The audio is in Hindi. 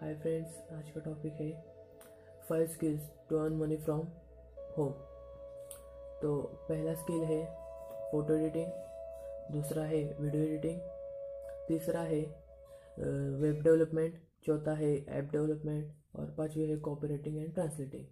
हाय फ्रेंड्स आज का टॉपिक है five skills to earn money from home तो पहला स्किल है फ़ोटो एडिटिंग दूसरा है वीडियो एडिटिंग तीसरा है वेब डेवलपमेंट चौथा है ऐप डेवलपमेंट और पांचवी है कॉपी राइटिंग एंड ट्रांसलेटिंग